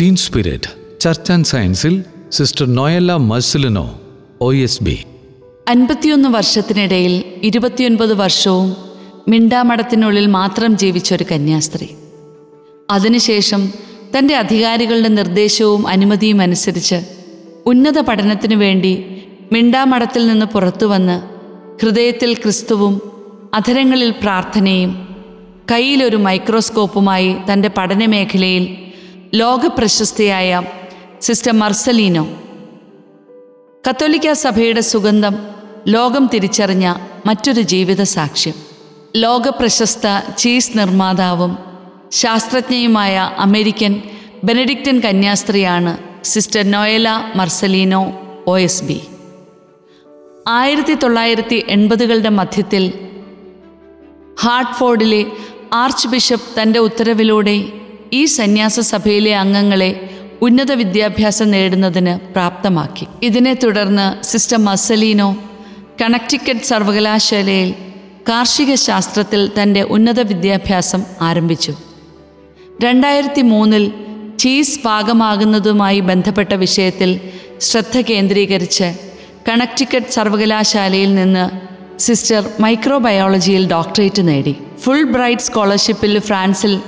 Tin spirit church and സയൻസിൽ sister Noella Marcellino O S B അൻപത്തിയൊന്ന് വർഷത്തിനിടയിൽ ഇരുപത്തിയൊൻപത് വർഷവും മിണ്ടാമഠത്തിനുള്ളിൽ മാത്രം ജീവിച്ച ഒരു കന്യാസ്ത്രീ. അതിനുശേഷം തന്റെ അധികാരികളുടെ നിർദ്ദേശവും അനുമതിയും അനുസരിച്ച് ഉന്നത പഠനത്തിനു വേണ്ടി മിണ്ടാമഠത്തിൽ നിന്ന് പുറത്തു വന്ന് ഹൃദയത്തിൽ ക്രിസ്തുവും അധരങ്ങളിൽ പ്രാർത്ഥനയും കയ്യിലൊരു മൈക്രോസ്കോപ്പുമായി തന്റെ പഠനമേഖലയിൽ ലോകപ്രശസ്തയായ സിസ്റ്റർ മർസലീനോ. കത്തോലിക്ക സഭയുടെ സുഗന്ധം ലോകം തിരിച്ചറിഞ്ഞ മറ്റൊരു ജീവിത സാക്ഷ്യം ലോകപ്രശസ്ത ചീസ് നിർമ്മാതാവും ശാസ്ത്രജ്ഞയുമായ American benedictine കന്യാസ്ത്രീയാണ് sister Noella Marcellino O S B. ആയിരത്തി തൊള്ളായിരത്തി എൺപതുകളുടെ മധ്യത്തിൽ ഹാർട്ട്ഫോർഡിലെ ആർച്ച് ബിഷപ്പ് തന്റെ ഉത്തരവിലൂടെ ഈ സന്യാസ സഭയിലെ അംഗങ്ങളെ ഉന്നത വിദ്യാഭ്യാസം നേടുന്നതിന് പ്രാപ്തമാക്കി. ഇതിനെ തുടർന്ന് സിസ്റ്റർ മസലീനോ കണക്റ്റിക്കറ്റ് സർവകലാശാലയിൽ കാർഷിക ശാസ്ത്രത്തിൽ തന്റെ ഉന്നത വിദ്യാഭ്യാസം ആരംഭിച്ചു. രണ്ടായിരത്തി മൂന്നിൽ ചീസ് പാകമാകുന്നതുമായി ബന്ധപ്പെട്ട വിഷയത്തിൽ ശ്രദ്ധ കേന്ദ്രീകരിച്ച് കണക്റ്റിക്കറ്റ് സർവകലാശാലയിൽ നിന്ന് സിസ്റ്റർ മൈക്രോബയോളജിയിൽ ഡോക്ടറേറ്റ് നേടി. ഫുൾ ബ്രൈറ്റ് സ്കോളർഷിപ്പിൽ ഫ്രാൻസിൽ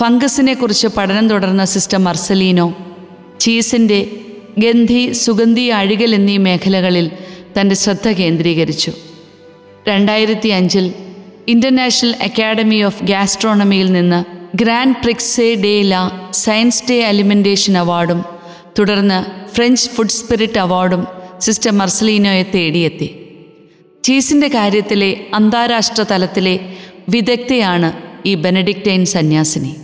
ഫംഗസിനെ കുറിച്ച് പഠനം തുടർന്ന സിസ്റ്റർ മർസലീനോ ചീസിന്റെ ഗന്ധി സുഗന്ധി അഴുകൽ എന്നീ മേഖലകളിൽ തന്റെ ശ്രദ്ധ കേന്ദ്രീകരിച്ചു. രണ്ടായിരത്തി അഞ്ചിൽ ഇന്റർനാഷണൽ അക്കാഡമി ഓഫ് ഗ്യാസ്ട്രോണമിയിൽ നിന്ന് grand prix de la science de alimentation അവാർഡും തുടർന്ന് ഫ്രഞ്ച് ഫുഡ് സ്പിരിറ്റ് അവാർഡും സിസ്റ്റർ മർസലീനോയെ തേടിയെത്തി. ചീസിന്റെ കാര്യത്തിലെ അന്താരാഷ്ട്ര തലത്തിലെ വിദഗ്ധയാണ് ഈ ബെനഡിക്റ്റൈൻ സന്യാസിനി.